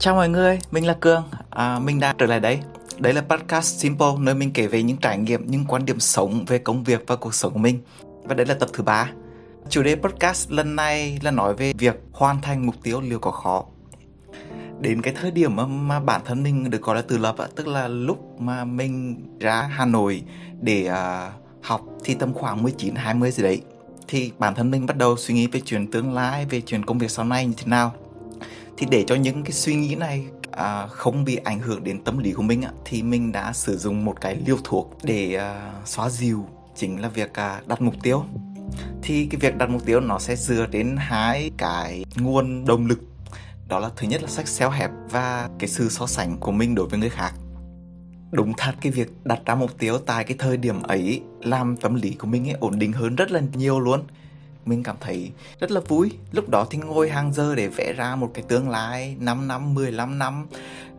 Chào mọi người, mình là Cường, à, mình đã trở lại đây. Đây là podcast Simple, nơi mình kể về những trải nghiệm, những quan điểm sống về công việc và cuộc sống của mình. Và đây là tập thứ ba. Chủ đề podcast lần này là nói về việc hoàn thành mục tiêu liệu có khó. Đến cái thời điểm mà, mà bản thân mình được gọi là tự lập, tức là lúc mà mình ra Hà Nội để uh, học thì tầm khoảng 19-20 gì đấy thì bản thân mình bắt đầu suy nghĩ về chuyện tương lai, về chuyện công việc sau này như thế nào thì để cho những cái suy nghĩ này à, không bị ảnh hưởng đến tâm lý của mình á, thì mình đã sử dụng một cái liều thuốc để à, xóa dịu chính là việc à, đặt mục tiêu. Thì cái việc đặt mục tiêu nó sẽ dựa đến hai cái nguồn động lực. Đó là thứ nhất là sách xéo hẹp và cái sự so sánh của mình đối với người khác. Đúng thật cái việc đặt ra mục tiêu tại cái thời điểm ấy làm tâm lý của mình ấy ổn định hơn rất là nhiều luôn mình cảm thấy rất là vui. Lúc đó thì ngồi hàng giờ để vẽ ra một cái tương lai 5 năm 15 năm.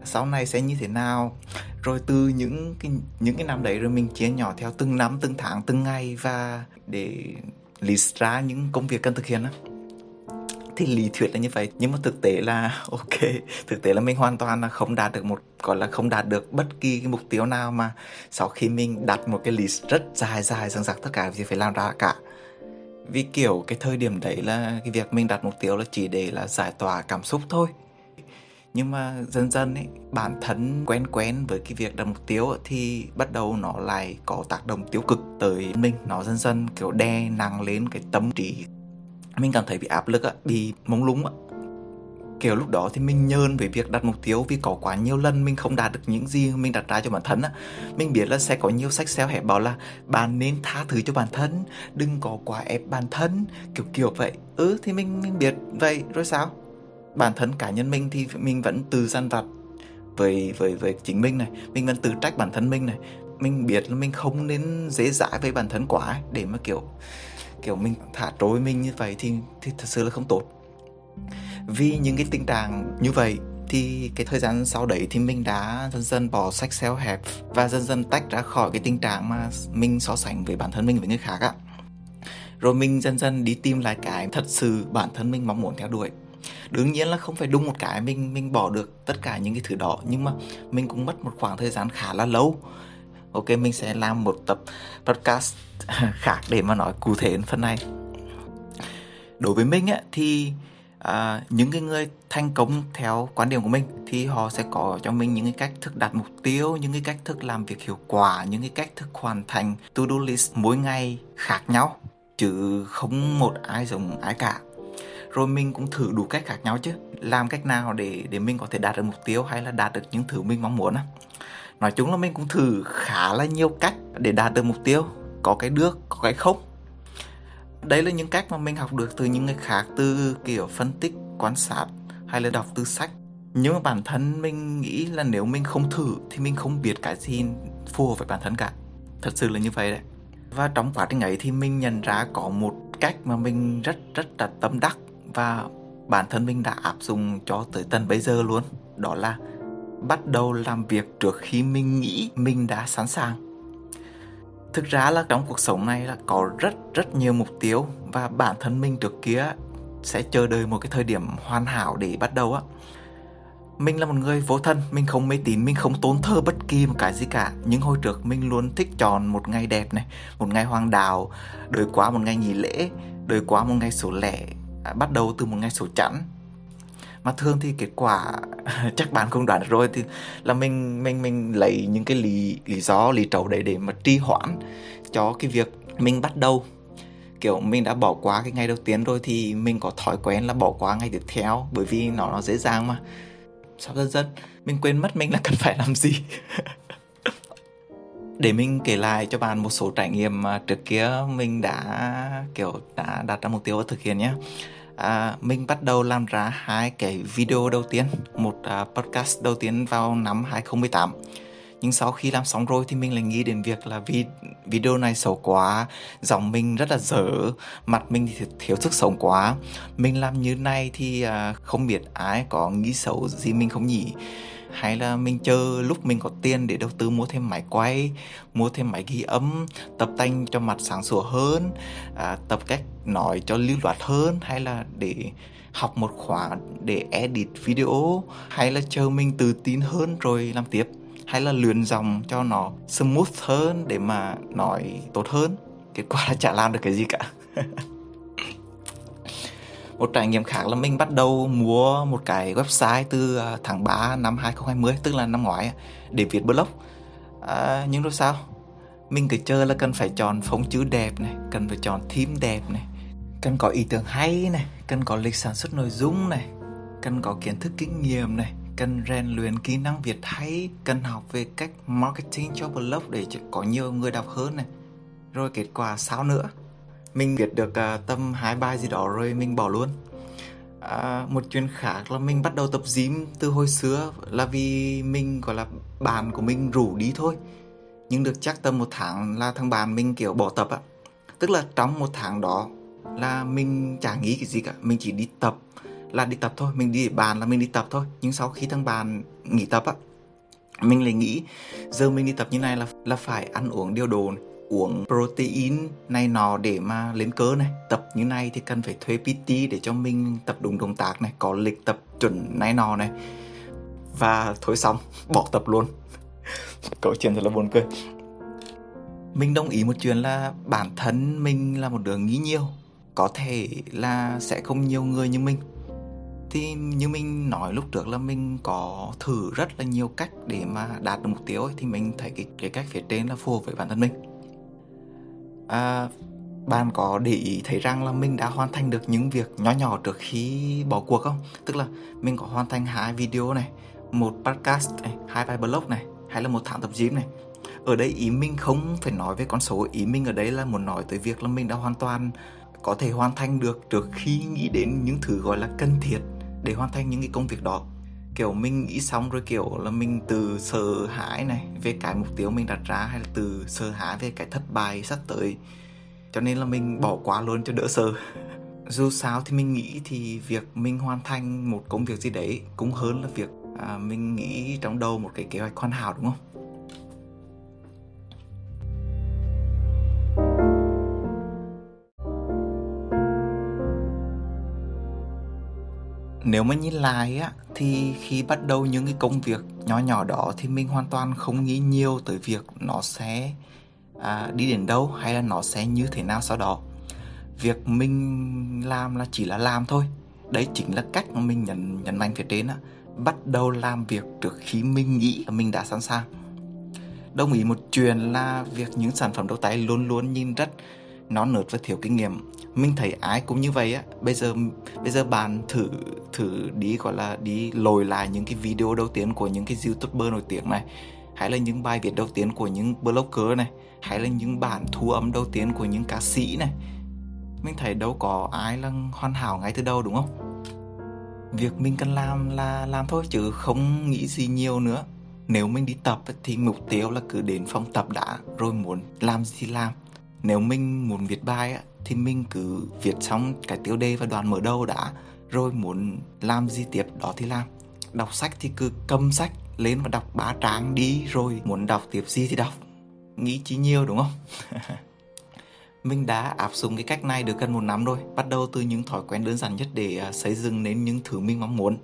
Sau này sẽ như thế nào? Rồi từ những cái những cái năm đấy rồi mình chia nhỏ theo từng năm, từng tháng, từng ngày và để list ra những công việc cần thực hiện đó thì lý thuyết là như vậy. Nhưng mà thực tế là ok, thực tế là mình hoàn toàn là không đạt được một, gọi là không đạt được bất kỳ cái mục tiêu nào mà sau khi mình đặt một cái list rất dài dài, dằng dặc tất cả gì phải làm ra cả vì kiểu cái thời điểm đấy là cái việc mình đặt mục tiêu là chỉ để là giải tỏa cảm xúc thôi. Nhưng mà dần dần ấy bản thân quen quen với cái việc đặt mục tiêu ấy, thì bắt đầu nó lại có tác động tiêu cực tới mình. Nó dần dần kiểu đè nặng lên cái tâm trí. Mình cảm thấy bị áp lực á bị mông lung á kiểu lúc đó thì mình nhơn về việc đặt mục tiêu vì có quá nhiều lần mình không đạt được những gì mình đặt ra cho bản thân á. Mình biết là sẽ có nhiều sách xeo hẹp bảo là bạn nên tha thứ cho bản thân, đừng có quá ép bản thân, kiểu kiểu vậy. Ừ thì mình mình biết vậy, rồi sao? Bản thân cá nhân mình thì mình vẫn từ gian vặt với với với chính mình này, mình vẫn tự trách bản thân mình này. Mình biết là mình không nên dễ dãi với bản thân quá để mà, kiểu kiểu mình thả trôi mình như vậy thì thì thật sự là không tốt vì những cái tình trạng như vậy thì cái thời gian sau đấy thì mình đã dần dần bỏ sách xéo hẹp và dần dần tách ra khỏi cái tình trạng mà mình so sánh với bản thân mình với người khác á. Rồi mình dần dần đi tìm lại cái thật sự bản thân mình mong muốn theo đuổi. Đương nhiên là không phải đúng một cái mình mình bỏ được tất cả những cái thứ đó, nhưng mà mình cũng mất một khoảng thời gian khá là lâu. Ok, mình sẽ làm một tập podcast khác để mà nói cụ thể phần này. Đối với mình á, thì à, những cái người thành công theo quan điểm của mình thì họ sẽ có cho mình những cái cách thức đặt mục tiêu những cái cách thức làm việc hiệu quả những cái cách thức hoàn thành to do list mỗi ngày khác nhau chứ không một ai giống ai cả. Rồi mình cũng thử đủ cách khác nhau chứ làm cách nào để để mình có thể đạt được mục tiêu hay là đạt được những thứ mình mong muốn á. Nói chung là mình cũng thử khá là nhiều cách để đạt được mục tiêu có cái được có cái không đấy là những cách mà mình học được từ những người khác, từ kiểu phân tích, quan sát hay là đọc từ sách. Nhưng mà bản thân mình nghĩ là nếu mình không thử thì mình không biết cái gì phù hợp với bản thân cả. Thật sự là như vậy đấy. Và trong quá trình ấy thì mình nhận ra có một cách mà mình rất rất là tâm đắc và bản thân mình đã áp dụng cho tới tận bây giờ luôn. Đó là bắt đầu làm việc trước khi mình nghĩ mình đã sẵn sàng thực ra là trong cuộc sống này là có rất rất nhiều mục tiêu và bản thân mình trước kia sẽ chờ đợi một cái thời điểm hoàn hảo để bắt đầu á. Mình là một người vô thân, mình không mê tín, mình không tốn thơ bất kỳ một cái gì cả. Nhưng hồi trước mình luôn thích chọn một ngày đẹp này, một ngày hoàng đào đợi quá một ngày nghỉ lễ, đợi quá một ngày số lẻ à, bắt đầu từ một ngày số chẵn mà thường thì kết quả chắc bạn không đoán được rồi, thì là mình mình mình lấy những cái lý lý do, lý trấu đấy để mà trì hoãn cho cái việc mình bắt đầu. Kiểu, mình đã bỏ qua cái ngày đầu tiên rồi thì mình có thói quen là bỏ qua ngày tiếp theo, bởi vì nó nó dễ dàng mà. Sau dần dần, mình quên mất mình là cần phải làm gì. Để mình kể lại cho bạn một số trải nghiệm mà trước kia mình đã, kiểu, đã, đặt ra mục tiêu và thực hiện nhé à, mình bắt đầu làm ra hai cái video đầu tiên. Một à, podcast đầu tiên vào năm 2018 nhưng sau khi làm xong rồi thì mình lại nghĩ đến việc là vì video này xấu quá giọng mình rất là dở mặt mình thì thiếu sức sống quá. Mình làm như này thì à, không biết ai có nghĩ xấu gì mình không nhỉ? Hay là mình chờ lúc mình có tiền để đầu tư mua thêm máy quay mua thêm máy ghi âm tập tành cho mặt sáng sủa hơn à, tập cách nói cho lưu loát hơn hay là để học một khóa để edit video hay là chờ mình tự tin hơn rồi làm tiếp hay là luyện dòng cho nó smooth hơn để mà nói tốt hơn. Kết quả là chả làm được cái gì cả. một trải nghiệm khác là mình bắt đầu mua một cái website từ à, tháng 3 năm 2020 tức là năm ngoái để viết blog. À, nhưng rồi sao? Mình cứ chơi là cần phải chọn phông chữ đẹp này cần phải chọn theme đẹp này cần có ý tưởng hay này cần có lịch sản xuất nội dung này cần có kiến thức kinh nghiệm này cần rèn luyện kỹ năng Việt hay cần học về cách marketing cho blog để có nhiều người đọc hơn này. Rồi kết quả sao nữa? Mình biết được uh, tầm hai bài gì đó rồi mình bỏ luôn. À, một chuyện khác là mình bắt đầu tập gym từ hồi xưa là vì mình gọi là bạn của mình rủ đi thôi. Nhưng được chắc tầm một tháng là thằng bạn mình kiểu bỏ tập á. Tức là trong một tháng đó là mình chả nghĩ cái gì cả mình chỉ đi tập là đi tập thôi mình đi bàn là mình đi tập thôi. Nhưng sau khi thằng bạn nghỉ tập á mình lại nghĩ giờ mình đi tập như này là là phải ăn uống điều đồ này uống protein này nọ để mà lên cơ này. Tập như này thì cần phải thuê PT để cho mình tập đúng động tác này có lịch tập chuẩn này nọ này. Và thôi xong bỏ tập luôn. Câu chuyện thật là buồn cười. Mình đồng ý một chuyện là bản thân mình là một đứa nghĩ nhiều. Có thể là sẽ không nhiều người như mình. Thì như mình nói lúc trước là mình có thử rất là nhiều cách để mà đạt được mục tiêu ấy, thì mình thấy cái, cái cách phía trên là phù hợp với bản thân mình à, bạn có để ý thấy rằng là mình đã hoàn thành được những việc nhỏ nhỏ trước khi bỏ cuộc không? Tức là mình có hoàn thành hai video này một podcast này hai bài blog này hay là một tháng tập gym này. Ở đây ý mình không phải nói về con số ý mình ở đây là muốn nói tới việc là mình đã hoàn toàn có thể hoàn thành được trước khi nghĩ đến những thứ gọi là cần thiết để hoàn thành những cái công việc đó kiểu mình nghĩ xong rồi kiểu là mình từ sợ hãi này về cái mục tiêu mình đặt ra hay là từ sợ hãi về cái thất bại sắp tới. Cho nên là mình bỏ qua luôn cho đỡ sợ. Dù sao thì mình nghĩ thì việc mình hoàn thành một công việc gì đấy cũng hơn là việc à, mình nghĩ trong đầu một cái kế hoạch hoàn hảo đúng không? Nếu mà nhìn lại á thì khi bắt đầu những cái công việc nhỏ nhỏ đó thì mình hoàn toàn không nghĩ nhiều tới việc nó sẽ à, đi đến đâu hay là nó sẽ như thế nào sau đó. Việc mình làm là chỉ là làm thôi. Đấy chính là cách mà mình nhận nhận mạnh phía trên á. Bắt đầu làm việc trước khi mình nghĩ là mình đã sẵn sàng. Đồng ý một chuyện là việc những sản phẩm đầu tay luôn luôn nhìn rất non nớt và thiếu kinh nghiệm. Mình thấy ai cũng như vậy á. Bây giờ bây giờ bạn thử thử đi, gọi là, đi lồi lại những cái video đầu tiên của những cái youtuber nổi tiếng này, hay là những bài viết đầu tiên của những blogger này, hay là những bản thu âm đầu tiên của những ca sĩ này. Mình thấy đâu có ai là hoàn hảo ngay từ đầu, đúng không? Việc mình cần làm là làm thôi, chứ không nghĩ gì nhiều nữa. Nếu mình đi tập thì mục tiêu là cứ đến phòng tập đã, rồi muốn làm gì làm nếu mình muốn viết bài thì mình cứ viết xong cái tiêu đề và đoạn mở đầu đã, rồi muốn làm gì tiếp đó thì làm. Đọc sách thì cứ cầm sách lên và đọc ba trang đi, rồi muốn đọc tiếp gì thì đọc. Nghĩ chi nhiều, đúng không? Mình đã áp dụng cái cách này được gần một năm rồi, bắt đầu từ những thói quen đơn giản nhất để à, xây dựng nên những thứ mình mong muốn.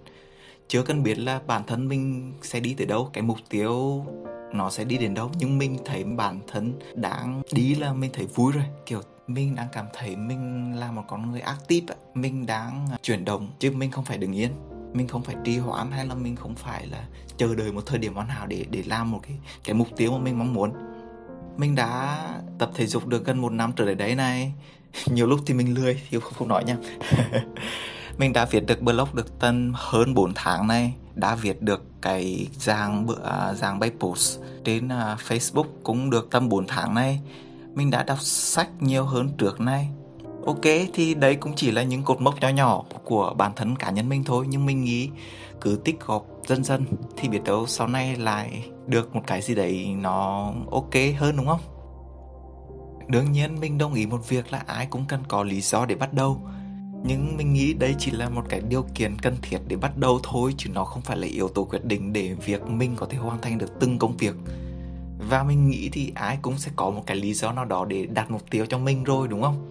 Chưa cần biết là bản thân mình sẽ đi tới đâu, cái mục tiêu nó sẽ đi đến đâu. Nhưng mình thấy bản thân đang đi là mình thấy vui rồi. Kiểu mình đang cảm thấy mình là một con người active mình đang à, chuyển động chứ mình không phải đứng yên. Mình không phải trì hoãn hay là mình không phải là chờ đợi một thời điểm hoàn hảo để để làm một cái cái mục tiêu mà mình mong muốn. Mình đã tập thể dục được gần một năm trở lại đấy này. Nhiều lúc thì mình lười thì không, không nói nha. mình đã viết được blog được tận hơn 4 tháng nay, đã viết được cái dạng bữa à, dạng bài post trên à, Facebook cũng được tầm 4 tháng nay, mình đã đọc sách nhiều hơn trước nay. Ok thì đấy cũng chỉ là những cột mốc nhỏ nhỏ của bản thân cá nhân mình thôi nhưng mình nghĩ cứ tích góp dần dần thì biết đâu sau này lại được một cái gì đấy nó ok hơn đúng không? Đương nhiên mình đồng ý một việc là ai cũng cần có lý do để bắt đầu nhưng mình nghĩ đây chỉ là một cái điều kiện cần thiết để bắt đầu thôi, chứ nó không phải là yếu tố quyết định để việc mình có thể hoàn thành được từng công việc. Và mình nghĩ thì ai cũng sẽ có một cái lý do nào đó để đặt mục tiêu cho mình rồi, đúng không?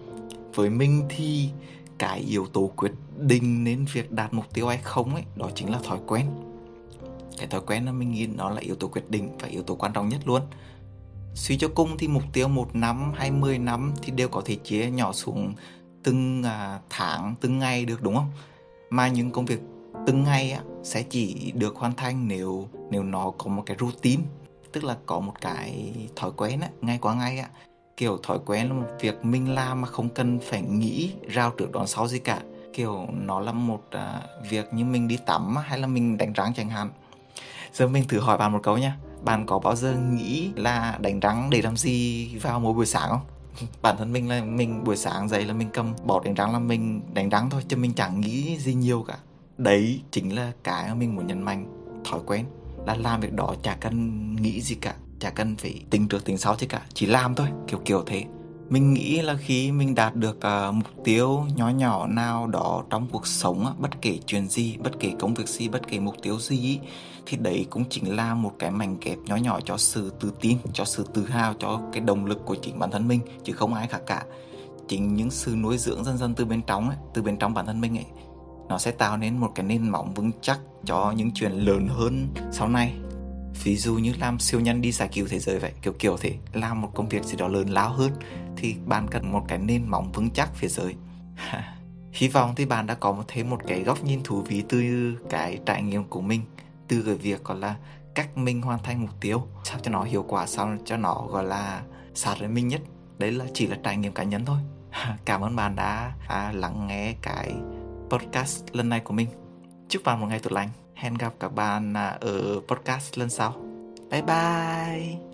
Với mình thì cái yếu tố quyết định nên việc đạt mục tiêu hay không ấy, đó chính là thói quen. Cái thói quen là mình nghĩ nó là yếu tố quyết định và yếu tố quan trọng nhất luôn. Suy cho cùng thì mục tiêu một năm hay 10 năm thì đều có thể chia nhỏ xuống từng à, tháng từng ngày được đúng không? Mà những công việc từng ngày á, sẽ chỉ được hoàn thành nếu nếu nó có một cái routine tức là có một cái thói quen á, ngay qua ngay á. Kiểu thói quen là một việc mình làm mà không cần phải nghĩ rao trước đón sau gì cả. Kiểu nó là một uh, việc như mình đi tắm hay là mình đánh răng chẳng hạn. Giờ mình thử hỏi bạn một câu nha. Bạn có bao giờ nghĩ là đánh răng để làm gì vào mỗi buổi sáng không? bản thân mình là mình buổi sáng dậy là mình cầm bỏ đánh răng là mình đánh răng thôi, chứ mình chẳng nghĩ gì nhiều cả. Đấy chính là cái mà mình muốn nhấn mạnh, thói quen là làm việc đó chả cần nghĩ gì cả, chả cần phải tính trước tính sau chứ cả, chỉ làm thôi, kiểu kiểu thế mình nghĩ là khi mình đạt được uh, mục tiêu nhỏ nhỏ nào đó trong cuộc sống bất kể chuyện gì bất kể công việc gì bất kể mục tiêu gì thì đấy cũng chính là một cái mảnh kẹp nhỏ nhỏ cho sự tự tin cho sự tự hào cho cái động lực của chính bản thân mình chứ không ai khác cả. Chính những sự nuôi dưỡng dần dần từ bên trong ấy, từ bên trong bản thân mình ấy nó sẽ tạo nên một cái nền móng vững chắc cho những chuyện lớn hơn sau này ví dụ như làm siêu nhân đi giải cứu thế giới vậy kiểu kiểu thế. Làm một công việc gì đó lớn lao hơn thì bạn cần một cái nền móng vững chắc phía dưới. Hy vọng thì bạn đã có một thêm một cái góc nhìn thú vị từ cái trải nghiệm của mình từ cái việc gọi là cách mình hoàn thành mục tiêu sao cho nó hiệu quả sao cho nó gọi là sát với mình nhất. Đấy là chỉ là trải nghiệm cá nhân thôi. Cảm ơn bạn đã à, lắng nghe cái podcast lần này của mình. Chúc bạn một ngày tốt lành hẹn gặp các bạn à, ở podcast lần sau. Bye bye.